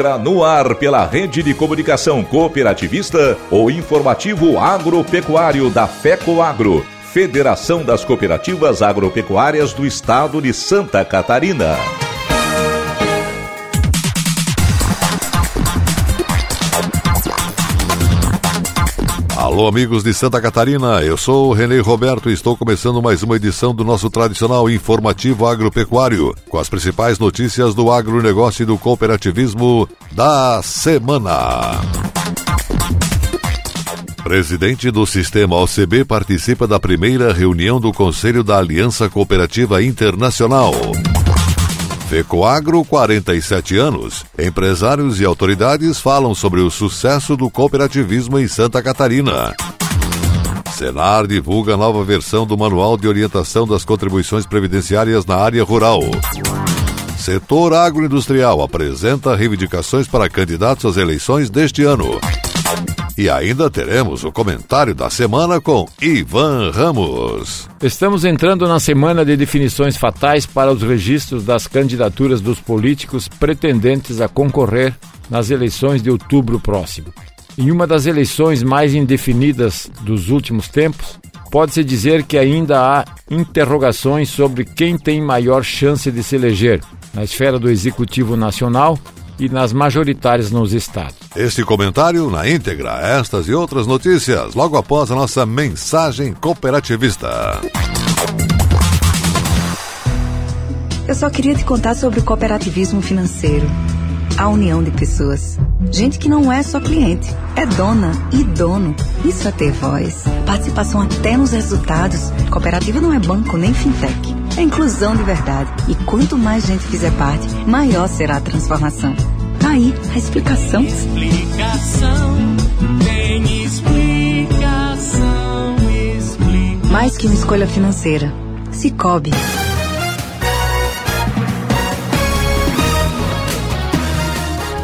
Entra no ar pela rede de comunicação cooperativista o informativo agropecuário da FECO Agro, Federação das Cooperativas Agropecuárias do Estado de Santa Catarina. Alô, amigos de Santa Catarina, eu sou o Renê Roberto e estou começando mais uma edição do nosso tradicional informativo agropecuário, com as principais notícias do agronegócio e do cooperativismo da semana. Presidente do Sistema OCB participa da primeira reunião do Conselho da Aliança Cooperativa Internacional. Fecoagro, 47 anos. Empresários e autoridades falam sobre o sucesso do cooperativismo em Santa Catarina. Senar divulga nova versão do Manual de Orientação das Contribuições Previdenciárias na área rural. Setor agroindustrial apresenta reivindicações para candidatos às eleições deste ano. E ainda teremos o comentário da semana com Ivan Ramos. Estamos entrando na semana de definições fatais para os registros das candidaturas dos políticos pretendentes a concorrer nas eleições de outubro próximo. Em uma das eleições mais indefinidas dos últimos tempos, pode-se dizer que ainda há interrogações sobre quem tem maior chance de se eleger na esfera do Executivo Nacional e nas majoritárias nos estados. Este comentário na íntegra, estas e outras notícias, logo após a nossa mensagem cooperativista. Eu só queria te contar sobre o cooperativismo financeiro. A união de pessoas. Gente que não é só cliente, é dona e dono. Isso é ter voz. Participação até nos resultados. Cooperativa não é banco nem fintech. É inclusão de verdade. E quanto mais gente fizer parte, maior será a transformação. Tá aí a explicação. Explicação, tem explicação, explicação. Mais que uma escolha financeira. Cicobi.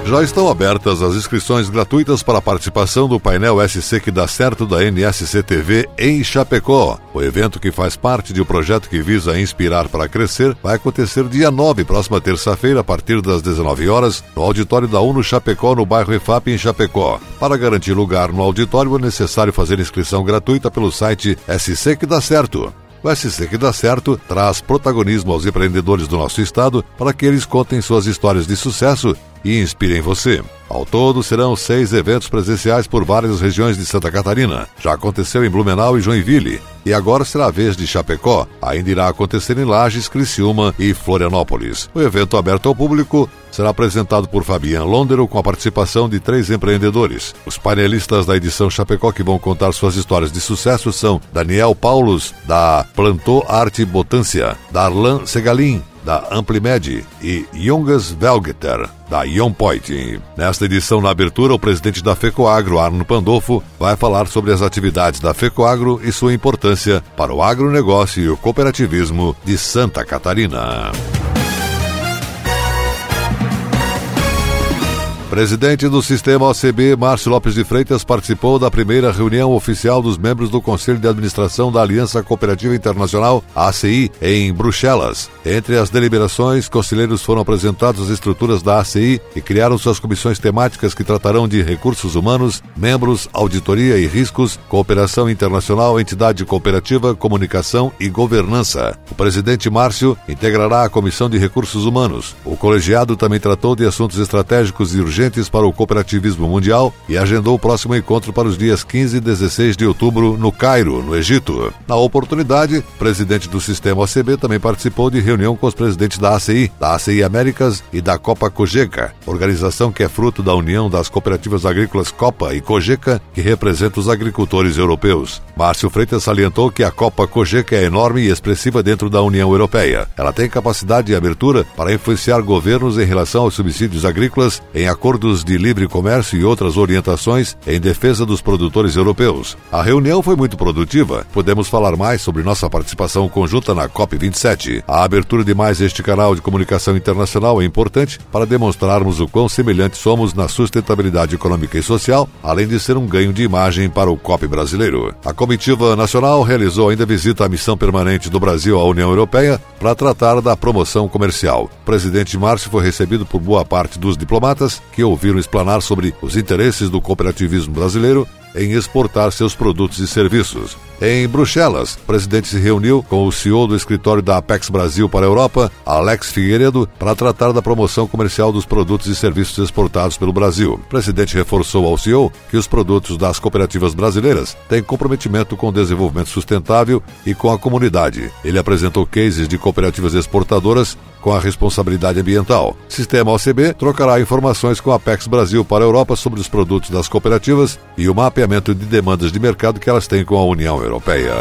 Já estão abertas as inscrições gratuitas para a participação do painel SC que dá certo da NSC TV em Chapecó. O evento que faz parte de um projeto que visa inspirar para crescer vai acontecer dia 9, próxima terça-feira, a partir das 19 horas, no auditório da UNO Chapecó, no bairro EFAP, em Chapecó. Para garantir lugar no auditório, é necessário fazer inscrição gratuita pelo site SC que dá certo. O SC que dá certo traz protagonismo aos empreendedores do nosso estado para que eles contem suas histórias de sucesso e inspirem você. Ao todo, serão seis eventos presenciais por várias regiões de Santa Catarina. Já aconteceu em Blumenau e Joinville. E agora será a vez de Chapecó. Ainda irá acontecer em Lages, Criciúma e Florianópolis. O evento aberto ao público será apresentado por Fabian Londero com a participação de três empreendedores. Os painelistas da edição Chapecó que vão contar suas histórias de sucesso são Daniel Paulos, da Plantô Arte Botância, Darlan Segalim, da Amplimed, e Jungas Velgeter, da Point. Nesta edição, na abertura, o presidente da FECOAGRO, Arno Pandolfo, vai falar sobre as atividades da FECOAGRO e sua importância para o agronegócio e o cooperativismo de Santa Catarina. Presidente do Sistema OCB, Márcio Lopes de Freitas, participou da primeira reunião oficial dos membros do Conselho de Administração da Aliança Cooperativa Internacional, ACI, em Bruxelas. Entre as deliberações, conselheiros foram apresentados as estruturas da ACI e criaram suas comissões temáticas que tratarão de recursos humanos, membros, auditoria e riscos, cooperação internacional, entidade cooperativa, comunicação e governança. O presidente Márcio integrará a Comissão de Recursos Humanos. O colegiado também tratou de assuntos estratégicos e urgentes para o cooperativismo mundial e agendou o próximo encontro para os dias 15 e 16 de outubro no Cairo, no Egito. Na oportunidade, o presidente do sistema OCB também participou de reunião com os presidentes da ACI, da ACI Américas e da Copa Cogeca, organização que é fruto da união das cooperativas agrícolas Copa e Cogeca, que representa os agricultores europeus. Márcio Freitas salientou que a Copa Cogeca é enorme e expressiva dentro da União Europeia. Ela tem capacidade de abertura para influenciar governos em relação aos subsídios agrícolas, em acordos de livre comércio e outras orientações em defesa dos produtores europeus. A reunião foi muito produtiva. Podemos falar mais sobre nossa participação conjunta na COP27. A abertura de mais este canal de comunicação internacional é importante para demonstrarmos o quão semelhantes somos na sustentabilidade econômica e social, além de ser um ganho de imagem para o COP brasileiro. A comitiva nacional realizou ainda visita à missão permanente do Brasil à União Europeia para tratar da promoção comercial. O presidente Márcio foi recebido por boa parte dos diplomatas que ouviram explanar sobre os interesses do cooperativismo brasileiro em exportar seus produtos e serviços. Em Bruxelas, o presidente se reuniu com o CEO do escritório da Apex Brasil para a Europa, Alex Figueiredo, para tratar da promoção comercial dos produtos e serviços exportados pelo Brasil. O presidente reforçou ao CEO que os produtos das cooperativas brasileiras têm comprometimento com o desenvolvimento sustentável e com a comunidade. Ele apresentou cases de cooperativas exportadoras com a responsabilidade ambiental. Sistema OCB trocará informações com a Apex Brasil para a Europa sobre os produtos das cooperativas e o de demandas de mercado que elas têm com a União Europeia.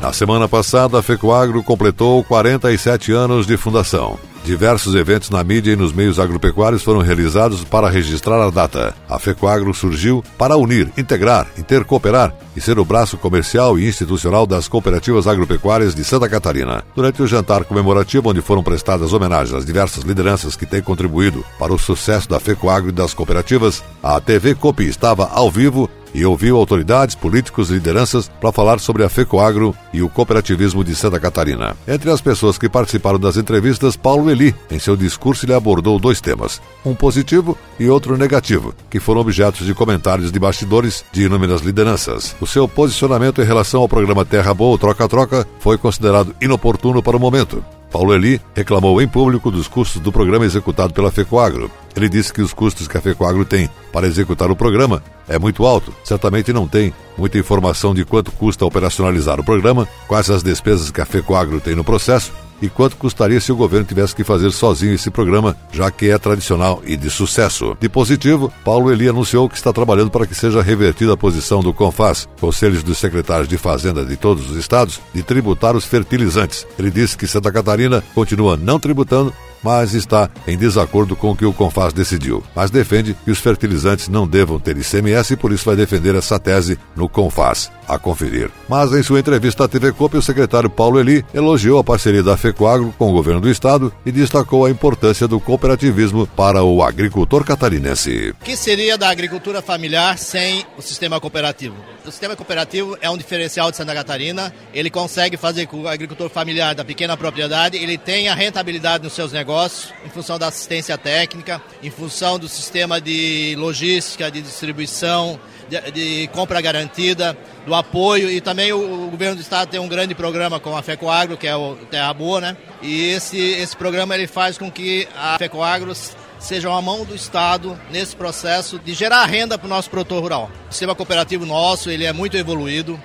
Na semana passada, a FECOAGRO completou 47 anos de fundação. Diversos eventos na mídia e nos meios agropecuários foram realizados para registrar a data. A FECOAGRO surgiu para unir, integrar, intercooperar e ser o braço comercial e institucional das cooperativas agropecuárias de Santa Catarina. Durante o jantar comemorativo, onde foram prestadas homenagens às diversas lideranças que têm contribuído para o sucesso da FECOAGRO e das cooperativas, a TV Copi estava ao vivo e ouviu autoridades, políticos e lideranças para falar sobre a FECOAGRO e o cooperativismo de Santa Catarina. Entre as pessoas que participaram das entrevistas, Paulo Eli, em seu discurso, ele abordou dois temas, um positivo e outro negativo, que foram objetos de comentários de bastidores de inúmeras lideranças. O seu posicionamento em relação ao programa Terra Boa Troca-Troca foi considerado inoportuno para o momento. Paulo Eli reclamou em público dos custos do programa executado pela FECOAGRO. Ele disse que os custos que a FECOAGRO tem para executar o programa é muito alto. Certamente não tem muita informação de quanto custa operacionalizar o programa, quais as despesas que a FECOAGRO tem no processo e quanto custaria se o governo tivesse que fazer sozinho esse programa, já que é tradicional e de sucesso. De positivo, Paulo Eli anunciou que está trabalhando para que seja revertida a posição do CONFAS, Conselhos dos Secretários de Fazenda de todos os estados, de tributar os fertilizantes. Ele disse que Santa Catarina continua não tributando mas está em desacordo com o que o Confaz decidiu. Mas defende que os fertilizantes não devam ter ICMS e por isso vai defender essa tese no Confaz. A conferir. Mas em sua entrevista à TV Copa, o secretário Paulo Eli elogiou a parceria da FECOAGRO com o governo do estado e destacou a importância do cooperativismo para o agricultor catarinense. O que seria da agricultura familiar sem o sistema cooperativo? O sistema cooperativo é um diferencial de Santa Catarina. Ele consegue fazer com o agricultor familiar da pequena propriedade ele tenha rentabilidade nos seus negócios negócio, em função da assistência técnica, em função do sistema de logística, de distribuição, de, de compra garantida, do apoio e também o, o, governo do estado tem um grande programa com a FECOAGRO, que é o Terra Boa, né? E esse, esse programa ele faz com que a FECOAGRO seja uma mão do Estado nesse processo de gerar renda para o nosso produtor rural. O sistema cooperativo nosso ele é muito evoluído,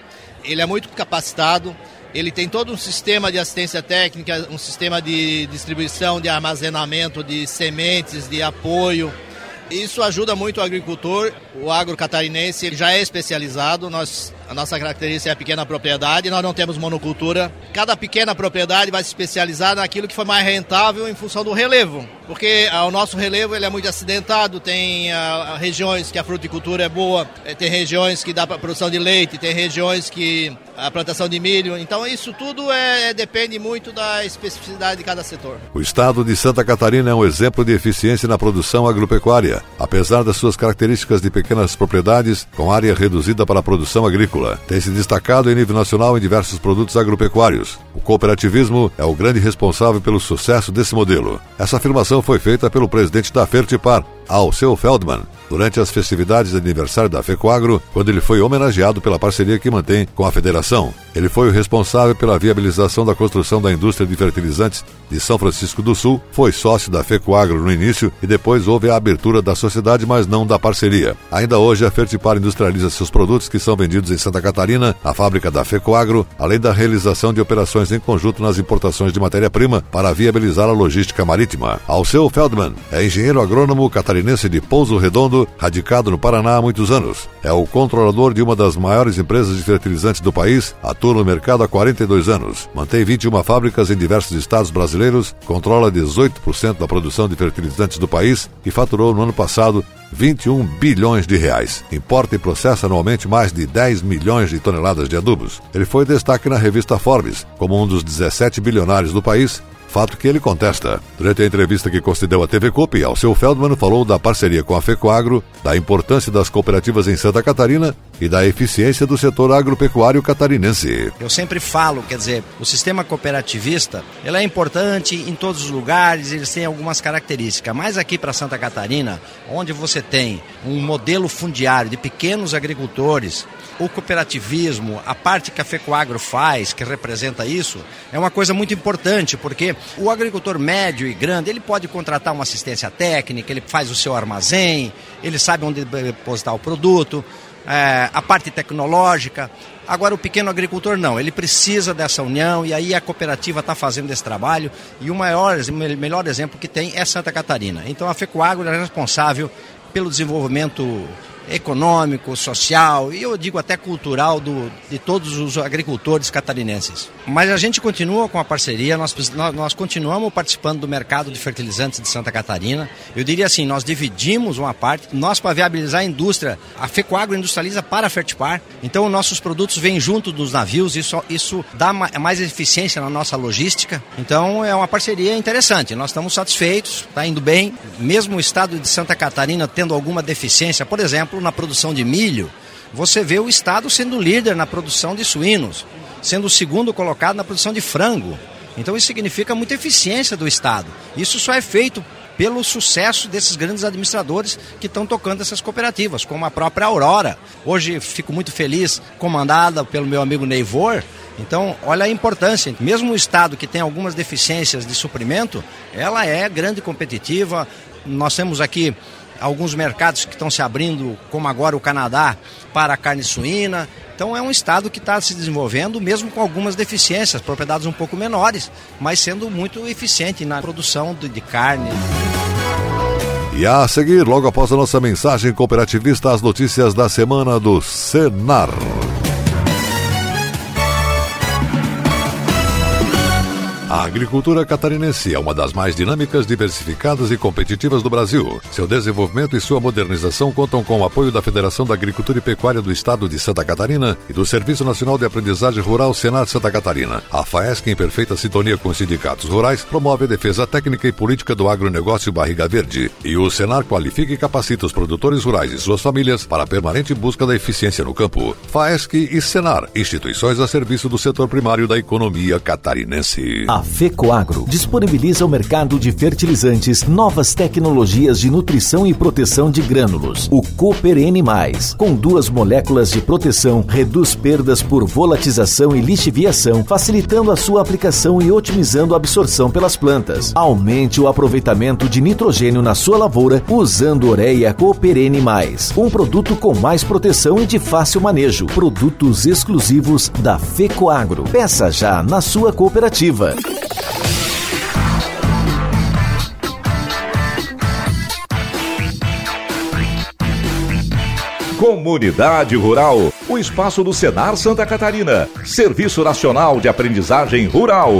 ele é muito capacitado ele tem todo um sistema de assistência técnica, um sistema de distribuição, de armazenamento de sementes, de apoio. Isso ajuda muito o agricultor. O agro catarinense já é especializado. Nós, a nossa característica é a pequena propriedade. Nós não temos monocultura. Cada pequena propriedade vai se especializar naquilo que for mais rentável em função do relevo porque ah, o nosso relevo ele é muito acidentado, tem ah, regiões que a fruticultura é boa, eh, tem regiões que dá para produção de leite, tem regiões que a plantação de milho. Então isso tudo é, é, depende muito da especificidade de cada setor. O estado de Santa Catarina é um exemplo de eficiência na produção agropecuária, apesar das suas características de pequenas propriedades com área reduzida para a produção agrícola. Tem se destacado em nível nacional em diversos produtos agropecuários. O cooperativismo é o grande responsável pelo sucesso desse modelo. Essa afirmação foi feita pelo presidente da Fertipar, Alceu Feldman, durante as festividades de aniversário da FECOAGRO, quando ele foi homenageado pela parceria que mantém com a federação. Ele foi o responsável pela viabilização da construção da indústria de fertilizantes de São Francisco do Sul, foi sócio da FECOAGRO no início e depois houve a abertura da sociedade, mas não da parceria. Ainda hoje, a Fertipar industrializa seus produtos que são vendidos em Santa Catarina, a fábrica da FECOAGRO, além da realização de operações em conjunto nas importações de matéria-prima para viabilizar a logística marítima. Alceu Feldman é engenheiro agrônomo catarinense de Pouso Redondo, radicado no Paraná há muitos anos. É o controlador de uma das maiores empresas de fertilizantes do país, atua no mercado há 42 anos. Mantém 21 fábricas em diversos estados brasileiros, controla 18% da produção de fertilizantes do país e faturou no ano passado 21 bilhões de reais. Importa e processa anualmente mais de 10 milhões de toneladas de adubos. Ele foi destaque na revista Forbes como um dos 17 bilionários do país fato que ele contesta. Durante a entrevista que concedeu à TV COP, Alceu Feldman falou da parceria com a FECOAGRO, da importância das cooperativas em Santa Catarina e da eficiência do setor agropecuário catarinense. Eu sempre falo, quer dizer, o sistema cooperativista, ele é importante em todos os lugares, eles têm algumas características, mas aqui para Santa Catarina, onde você tem um modelo fundiário de pequenos agricultores, o cooperativismo, a parte que a FECOAGRO faz, que representa isso, é uma coisa muito importante, porque o agricultor médio e grande, ele pode contratar uma assistência técnica, ele faz o seu armazém, ele sabe onde depositar o produto, é, a parte tecnológica. Agora, o pequeno agricultor não, ele precisa dessa união e aí a cooperativa está fazendo esse trabalho. E o maior, melhor exemplo que tem é Santa Catarina. Então, a FECOAGRO é responsável pelo desenvolvimento econômico, social e eu digo até cultural do, de todos os agricultores catarinenses. Mas a gente continua com a parceria, nós, nós, continuamos participando do mercado de fertilizantes de Santa Catarina. Eu diria assim, nós dividimos uma parte, nós para viabilizar a indústria, a FECOAGRO industrializa para a Fertipar, então nossos produtos vêm junto dos navios, isso, isso dá mais eficiência na nossa logística, então é uma parceria interessante, nós estamos satisfeitos, está indo bem, mesmo o estado de Santa Catarina tendo alguma deficiência, por exemplo, na produção de milho, você vê o estado sendo líder na produção de suínos, sendo o segundo colocado na produção de frango. Então isso significa muita eficiência do estado. Isso só é feito pelo sucesso desses grandes administradores que estão tocando essas cooperativas, como a própria Aurora. Hoje fico muito feliz, comandada pelo meu amigo Neivor. Então, olha a importância. Mesmo o estado que tem algumas deficiências de suprimento, ela é grande competitiva. Nós temos aqui alguns mercados que estão se abrindo, como agora o Canadá, para a carne suína. Então é um estado que está se desenvolvendo, mesmo com algumas deficiências, propriedades um pouco menores, mas sendo muito eficiente na produção de, de carne. E a seguir, logo após a nossa mensagem cooperativista, as notícias da semana do Senar. A agricultura catarinense é uma das mais dinâmicas, diversificadas e competitivas do Brasil. Seu desenvolvimento e sua modernização contam com o apoio da Federação da Agricultura e Pecuária do Estado de Santa Catarina e do Serviço Nacional de Aprendizagem Rural Senat Santa Catarina. A FAESC, em perfeita sintonia com os sindicatos rurais, promove a defesa técnica e política do agronegócio Barriga Verde. E o Senar qualifica e capacita os produtores rurais e suas famílias para a permanente busca da eficiência no campo. FAESC e Senar, instituições a serviço do setor primário da economia catarinense. A FECOAGRO disponibiliza ao mercado de fertilizantes novas tecnologias de nutrição e proteção de grânulos. O Cooper N+, com duas moléculas de proteção, reduz perdas por volatização e lixiviação, facilitando a sua aplicação e otimizando a absorção pelas plantas. Aumente o aproveitamento de nitrogênio na sua lavoura usando Ureia Cooper N+, um produto com mais proteção e de fácil manejo. Produtos exclusivos da FECOAGRO. Peça já na sua cooperativa. Comunidade Rural, o espaço do Senar Santa Catarina, Serviço Nacional de Aprendizagem Rural.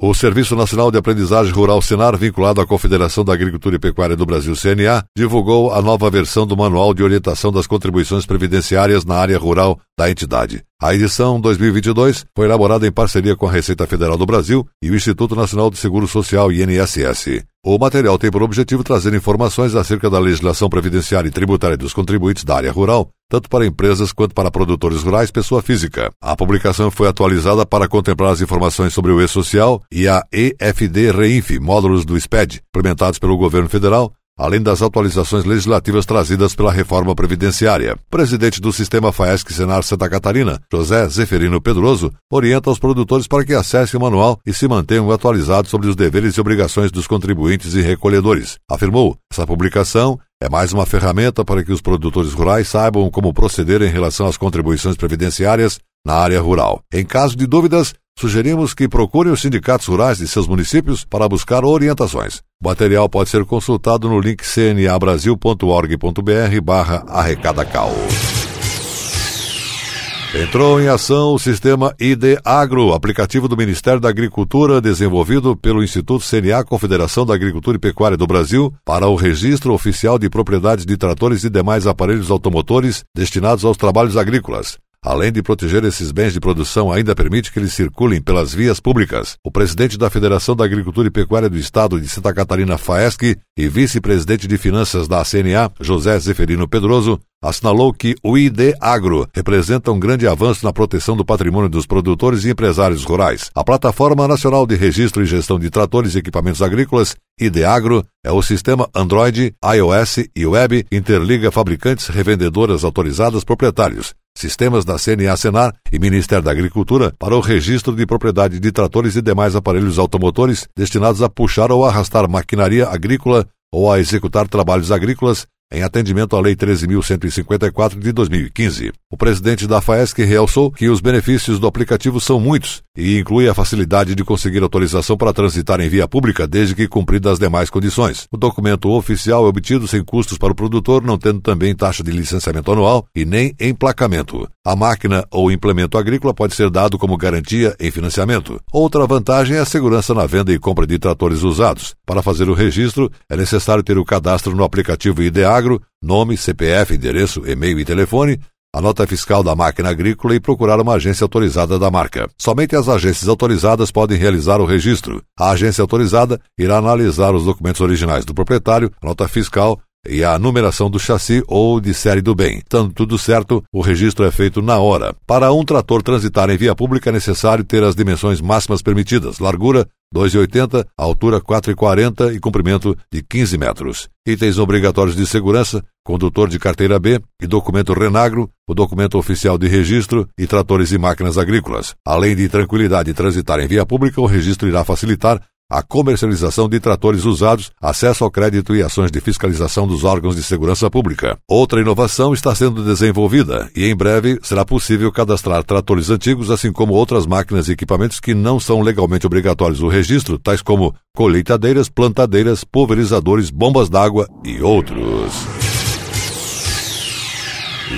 O Serviço Nacional de Aprendizagem Rural Senar, vinculado à Confederação da Agricultura e Pecuária do Brasil, CNA, divulgou a nova versão do Manual de Orientação das Contribuições Previdenciárias na Área Rural da entidade. A edição 2022 foi elaborada em parceria com a Receita Federal do Brasil e o Instituto Nacional de Seguro Social INSS. O material tem por objetivo trazer informações acerca da legislação previdenciária e tributária dos contribuintes da área rural, tanto para empresas quanto para produtores rurais pessoa física. A publicação foi atualizada para contemplar as informações sobre o E-Social e a EFD Reinf, módulos do SPED, implementados pelo governo federal, além das atualizações legislativas trazidas pela reforma previdenciária. Presidente do sistema FAESC Senar Santa Catarina, José Zeferino Pedroso, orienta os produtores para que acessem o manual e se mantenham atualizados sobre os deveres e obrigações dos contribuintes e recolhedores. Afirmou: essa publicação é mais uma ferramenta para que os produtores rurais saibam como proceder em relação às contribuições previdenciárias na área rural. Em caso de dúvidas, sugerimos que procurem os sindicatos rurais de seus municípios para buscar orientações. O material pode ser consultado no link cnabrasil.org.br barra arrecadacal. Entrou em ação o sistema ID Agro, aplicativo do Ministério da Agricultura desenvolvido pelo Instituto CNA Confederação da Agricultura e Pecuária do Brasil para o registro oficial de propriedades de tratores e demais aparelhos automotores destinados aos trabalhos agrícolas. Além de proteger esses bens de produção, ainda permite que eles circulem pelas vias públicas. O presidente da Federação da Agricultura e Pecuária do Estado de Santa Catarina, FAESC, e vice-presidente de Finanças da CNA, José Zeferino Pedroso, assinalou que o ID Agro representa um grande avanço na proteção do patrimônio dos produtores e empresários rurais. A Plataforma Nacional de Registro e Gestão de Tratores e Equipamentos Agrícolas, ID Agro, é o sistema Android, iOS e Web interliga fabricantes, revendedoras autorizadas, proprietários sistemas da CNA Senar e Ministério da Agricultura para o registro de propriedade de tratores e demais aparelhos automotores destinados a puxar ou arrastar maquinaria agrícola ou a executar trabalhos agrícolas em atendimento à Lei 13.154 de 2015. O presidente da FAESC realçou que os benefícios do aplicativo são muitos e inclui a facilidade de conseguir autorização para transitar em via pública desde que cumpridas as demais condições. O documento oficial é obtido sem custos para o produtor, não tendo também taxa de licenciamento anual e nem emplacamento. A máquina ou implemento agrícola pode ser dado como garantia em financiamento. Outra vantagem é a segurança na venda e compra de tratores usados. Para fazer o registro, é necessário ter o cadastro no aplicativo IDA Agro, nome, CPF, endereço, e-mail e telefone, a nota fiscal da máquina agrícola e procurar uma agência autorizada da marca. Somente as agências autorizadas podem realizar o registro. A agência autorizada irá analisar os documentos originais do proprietário, a nota fiscal e a numeração do chassi ou de série do bem. Tanto tudo certo, o registro é feito na hora. Para um trator transitar em via pública é necessário ter as dimensões máximas permitidas: largura 2,80, altura 4,40 e comprimento de 15 metros. Itens obrigatórios de segurança, condutor de carteira B e documento Renagro, o documento oficial de registro e tratores e máquinas agrícolas. Além de tranquilidade transitar em via pública, o registro irá facilitar a comercialização de tratores usados, acesso ao crédito e ações de fiscalização dos órgãos de segurança pública. Outra inovação está sendo desenvolvida e em breve será possível cadastrar tratores antigos, assim como outras máquinas e equipamentos que não são legalmente obrigatórios o registro, tais como colheitadeiras, plantadeiras, pulverizadores, bombas d'água e outros.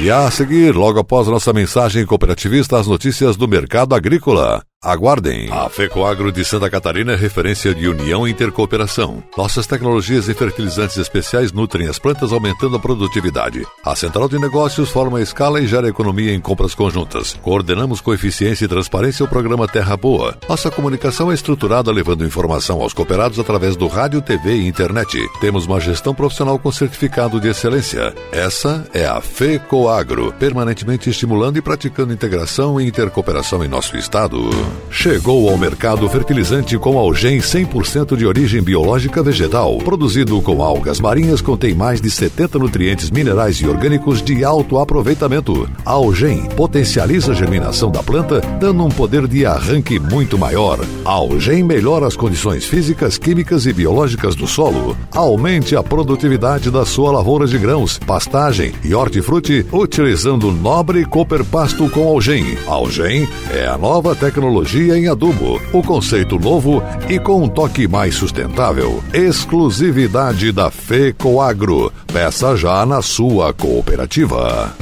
E a seguir, logo após nossa mensagem cooperativista, as notícias do mercado agrícola. Aguardem! A FECOAGRO de Santa Catarina é referência de união e intercooperação. Nossas tecnologias e fertilizantes especiais nutrem as plantas, aumentando a produtividade. A central de negócios forma escala e gera economia em compras conjuntas. Coordenamos com eficiência e transparência o programa Terra Boa. Nossa comunicação é estruturada levando informação aos cooperados através do rádio, TV e internet. Temos uma gestão profissional com certificado de excelência. Essa é a FECOAGRO, permanentemente estimulando e praticando integração e intercooperação em nosso estado. Chegou ao mercado fertilizante com algem 100% de origem biológica vegetal. Produzido com algas marinhas, contém mais de 70 nutrientes minerais e orgânicos de alto aproveitamento. Algem potencializa a germinação da planta, dando um poder de arranque muito maior. Algem melhora as condições físicas, químicas e biológicas do solo. Aumente a produtividade da sua lavoura de grãos, pastagem e hortifruti utilizando nobre cooper pasto com algem. Algem é a nova tecnologia tecnologia em adubo, o conceito novo e com um toque mais sustentável. Exclusividade da FECOAGRO. Peça já na sua cooperativa.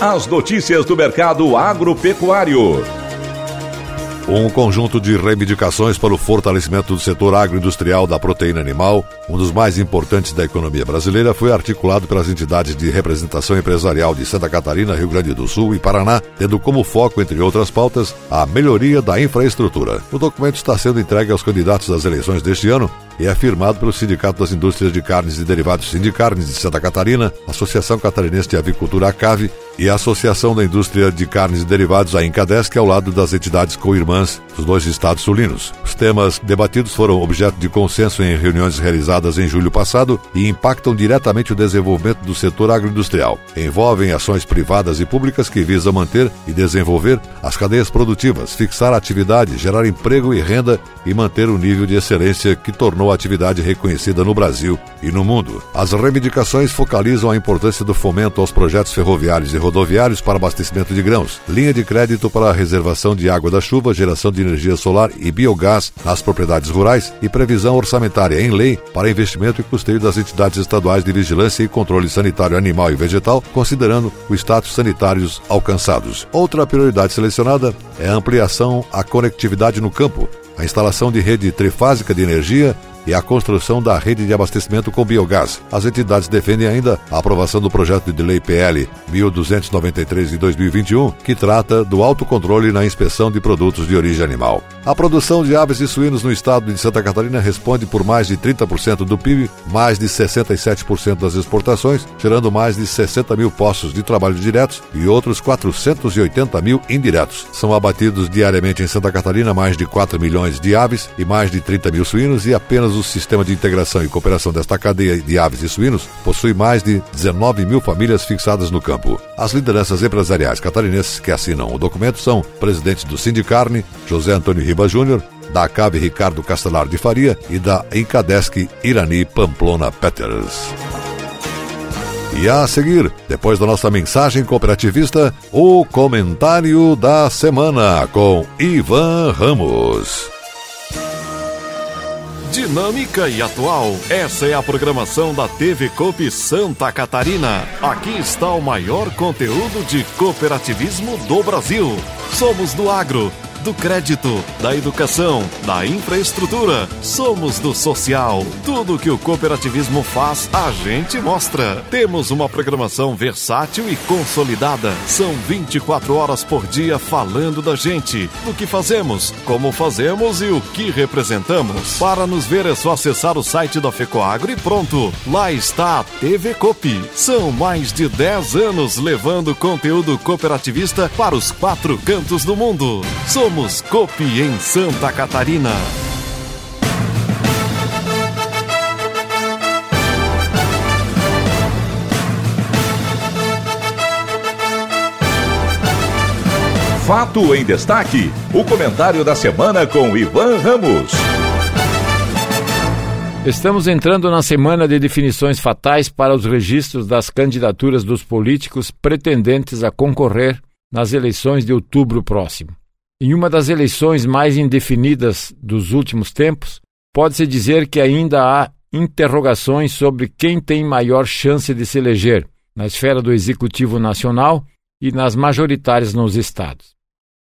As notícias do mercado agropecuário. Um conjunto de reivindicações para o fortalecimento do setor agroindustrial da proteína animal, um dos mais importantes da economia brasileira, foi articulado pelas entidades de representação empresarial de Santa Catarina, Rio Grande do Sul e Paraná, tendo como foco, entre outras pautas, a melhoria da infraestrutura. O documento está sendo entregue aos candidatos das eleições deste ano é firmado pelo Sindicato das Indústrias de Carnes e Derivados Sindicarnes de Santa Catarina, Associação Catarinense de Avicultura ACAVE e a Associação da Indústria de Carnes e Derivados, a Incadesc, ao lado das entidades co-irmãs dos dois estados sulinos. Os temas debatidos foram objeto de consenso em reuniões realizadas em julho passado e impactam diretamente o desenvolvimento do setor agroindustrial. Envolvem ações privadas e públicas que visam manter e desenvolver as cadeias produtivas, fixar atividade, gerar emprego e renda e manter o nível de excelência que tornou atividade reconhecida no Brasil e no mundo. As reivindicações focalizam a importância do fomento aos projetos ferroviários e rodoviários para abastecimento de grãos, linha de crédito para a reservação de água da chuva, geração de energia solar e biogás nas propriedades rurais e previsão orçamentária em lei para investimento e custeio das entidades estaduais de vigilância e controle sanitário animal e vegetal, considerando o status sanitários alcançados. Outra prioridade selecionada é a ampliação à conectividade no campo, a instalação de rede trifásica de energia e a construção da rede de abastecimento com biogás. As entidades defendem ainda a aprovação do projeto de lei PL 1293 de 2021, que trata do autocontrole na inspeção de produtos de origem animal. A produção de aves e suínos no estado de Santa Catarina responde por mais de 30% do PIB, mais de 67% das exportações, gerando mais de 60 mil postos de trabalho diretos e outros 480 mil indiretos. São abatidos diariamente em Santa Catarina mais de 4 milhões de aves e mais de 30 mil suínos e apenas Apenas o sistema de integração e cooperação desta cadeia de aves e suínos possui mais de 19 mil famílias fixadas no campo. As lideranças empresariais catarinenses que assinam o documento são presidente do Sindicarne, José Antônio Riba Júnior, da CAB Ricardo Castelar de Faria e da Encadesc Irani Pamplona Peters. E a seguir, depois da nossa mensagem cooperativista, o comentário da semana com Ivan Ramos dinâmica e atual. Essa é a programação da TV Coop Santa Catarina. Aqui está o maior conteúdo de cooperativismo do Brasil. Somos do agro do crédito, da educação, da infraestrutura. Somos do social. Tudo que o cooperativismo faz, a gente mostra. Temos uma programação versátil e consolidada. São 24 horas por dia falando da gente, do que fazemos, como fazemos e o que representamos. Para nos ver é só acessar o site da FECOAGRO e pronto. Lá está a TV Copi. São mais de 10 anos levando conteúdo cooperativista para os quatro cantos do mundo. Somos Somos Copi em Santa Catarina. Fato em destaque: o comentário da semana com Ivan Ramos. Estamos entrando na semana de definições fatais para os registros das candidaturas dos políticos pretendentes a concorrer nas eleições de outubro próximo. Em uma das eleições mais indefinidas dos últimos tempos, pode-se dizer que ainda há interrogações sobre quem tem maior chance de se eleger na esfera do Executivo Nacional e nas majoritárias nos estados.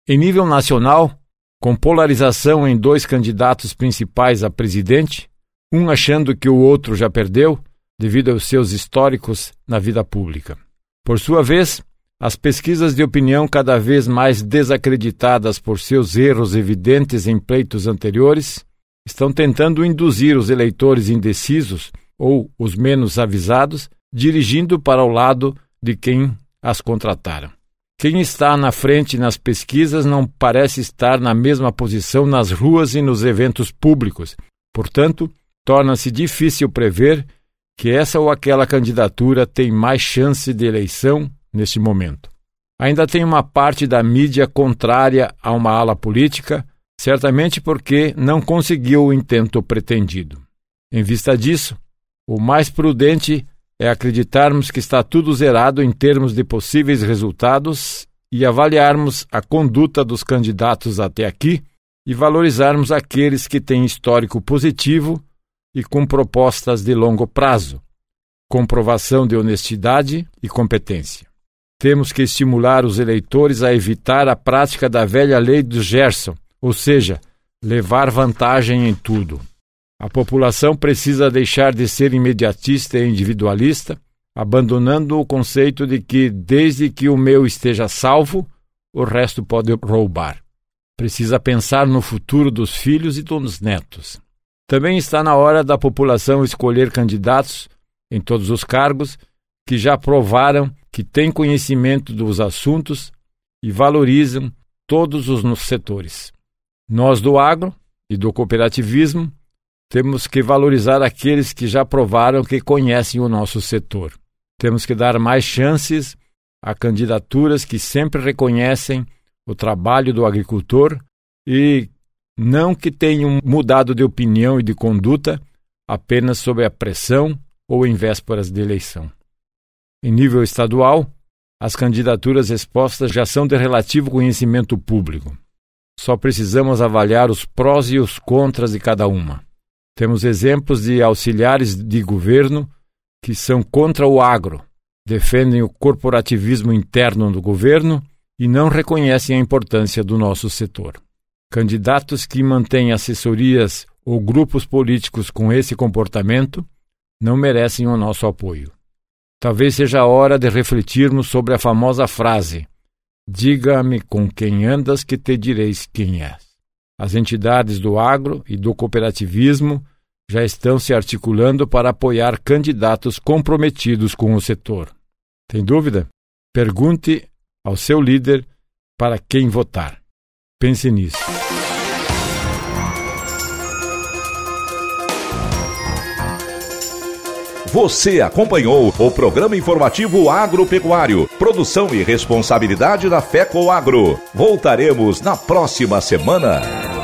Em nível nacional, com polarização em dois candidatos principais a presidente, um achando que o outro já perdeu devido aos seus históricos na vida pública. Por sua vez, as pesquisas de opinião, cada vez mais desacreditadas por seus erros evidentes em pleitos anteriores, estão tentando induzir os eleitores indecisos ou os menos avisados, dirigindo para o lado de quem as contrataram. Quem está na frente nas pesquisas não parece estar na mesma posição nas ruas e nos eventos públicos. Portanto, torna-se difícil prever que essa ou aquela candidatura tem mais chance de eleição neste momento. Ainda tem uma parte da mídia contrária a uma ala política, certamente porque não conseguiu o intento pretendido. Em vista disso, o mais prudente é acreditarmos que está tudo zerado em termos de possíveis resultados e avaliarmos a conduta dos candidatos até aqui e valorizarmos aqueles que têm histórico positivo e com propostas de longo prazo, comprovação de honestidade e competência. Temos que estimular os eleitores a evitar a prática da velha lei do Gerson, ou seja, levar vantagem em tudo. A população precisa deixar de ser imediatista e individualista, abandonando o conceito de que, desde que o meu esteja salvo, o resto pode roubar. Precisa pensar no futuro dos filhos e dos netos. Também está na hora da população escolher candidatos em todos os cargos que já provaram que têm conhecimento dos assuntos e valorizam todos os setores. Nós do agro e do cooperativismo temos que valorizar aqueles que já provaram que conhecem o nosso setor. Temos que dar mais chances a candidaturas que sempre reconhecem o trabalho do agricultor e não que tenham mudado de opinião e de conduta apenas sob a pressão ou em vésperas de eleição. Em nível estadual, as candidaturas expostas já são de relativo conhecimento público. Só precisamos avaliar os prós e os contras de cada uma. Temos exemplos de auxiliares de governo que são contra o agro, defendem o corporativismo interno do governo e não reconhecem a importância do nosso setor. Candidatos que mantêm assessorias ou grupos políticos com esse comportamento não merecem o nosso apoio. Talvez seja a hora de refletirmos sobre a famosa frase: Diga-me com quem andas que te direis quem és. As entidades do agro e do cooperativismo já estão se articulando para apoiar candidatos comprometidos com o setor. Tem dúvida? Pergunte ao seu líder para quem votar. Pense nisso. Você acompanhou o programa informativo agropecuário, produção e responsabilidade da FECO Agro. Voltaremos na próxima semana.